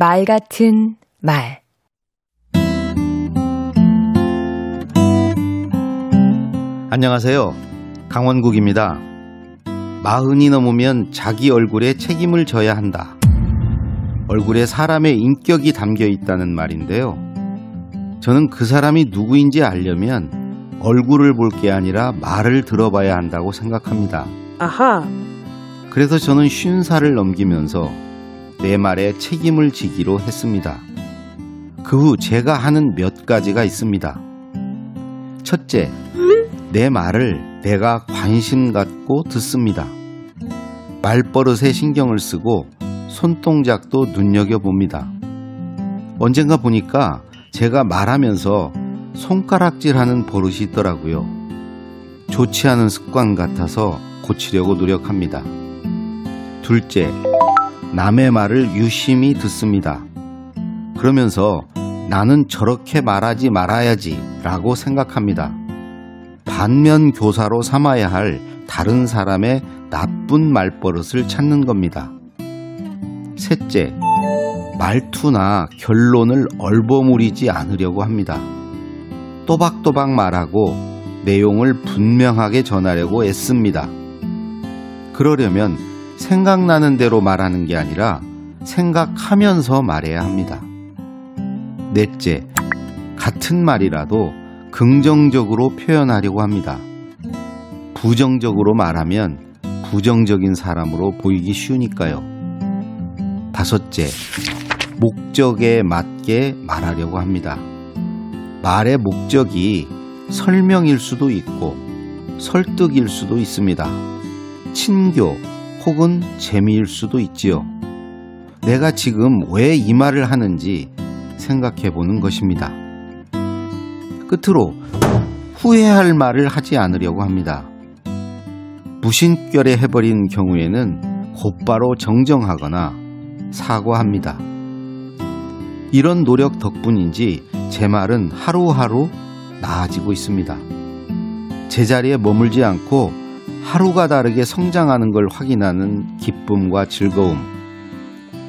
말 같은 말 안녕하세요. 강원국입니다. 마흔이 넘으면 자기 얼굴에 책임을 져야 한다. 얼굴에 사람의 인격이 담겨 있다는 말인데요. 저는 그 사람이 누구인지 알려면 얼굴을 볼 게 아니라 말을 들어봐야 한다고 생각합니다. 아하. 그래서 저는 쉰 살을 넘기면서 내 말에 책임을 지기로 했습니다. 그 후 제가 하는 몇 가지가 있습니다. 첫째, 내 말을 내가 관심 갖고 듣습니다. 말버릇에 신경을 쓰고 손동작도 눈여겨봅니다. 언젠가 보니까 제가 말하면서 손가락질 하는 버릇이 있더라고요. 좋지 않은 습관 같아서 고치려고 노력합니다. 둘째, 남의 말을 유심히 듣습니다. 그러면서 나는 저렇게 말하지 말아야지 라고 생각합니다. 반면 교사로 삼아야 할 다른 사람의 나쁜 말버릇을 찾는 겁니다. 셋째, 말투나 결론을 얼버무리지 않으려고 합니다. 또박또박 말하고 내용을 분명하게 전하려고 애씁니다. 그러려면 생각나는 대로 말하는 게 아니라 생각하면서 말해야 합니다. 넷째, 같은 말이라도 긍정적으로 표현하려고 합니다. 부정적으로 말하면 부정적인 사람으로 보이기 쉬우니까요. 다섯째, 목적에 맞게 말하려고 합니다. 말의 목적이 설명일 수도 있고 설득일 수도 있습니다. 친교 혹은 재미일 수도 있지요. 내가 지금 왜 이 말을 하는지 생각해 보는 것입니다. 끝으로 후회할 말을 하지 않으려고 합니다. 무심결에 해버린 경우에는 곧바로 정정하거나 사과합니다. 이런 노력 덕분인지 제 말은 하루하루 나아지고 있습니다. 제자리에 머물지 않고 하루가 다르게 성장하는 걸 확인하는 기쁨과 즐거움.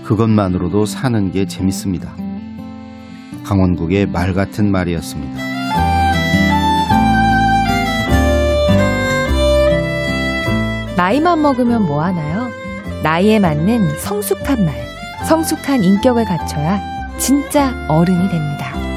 그것만으로도 사는 게 재밌습니다. 강원국의 말 같은 말이었습니다. 나이만 먹으면 뭐 하나요? 나이에 맞는 성숙한 말, 성숙한 인격을 갖춰야 진짜 어른이 됩니다.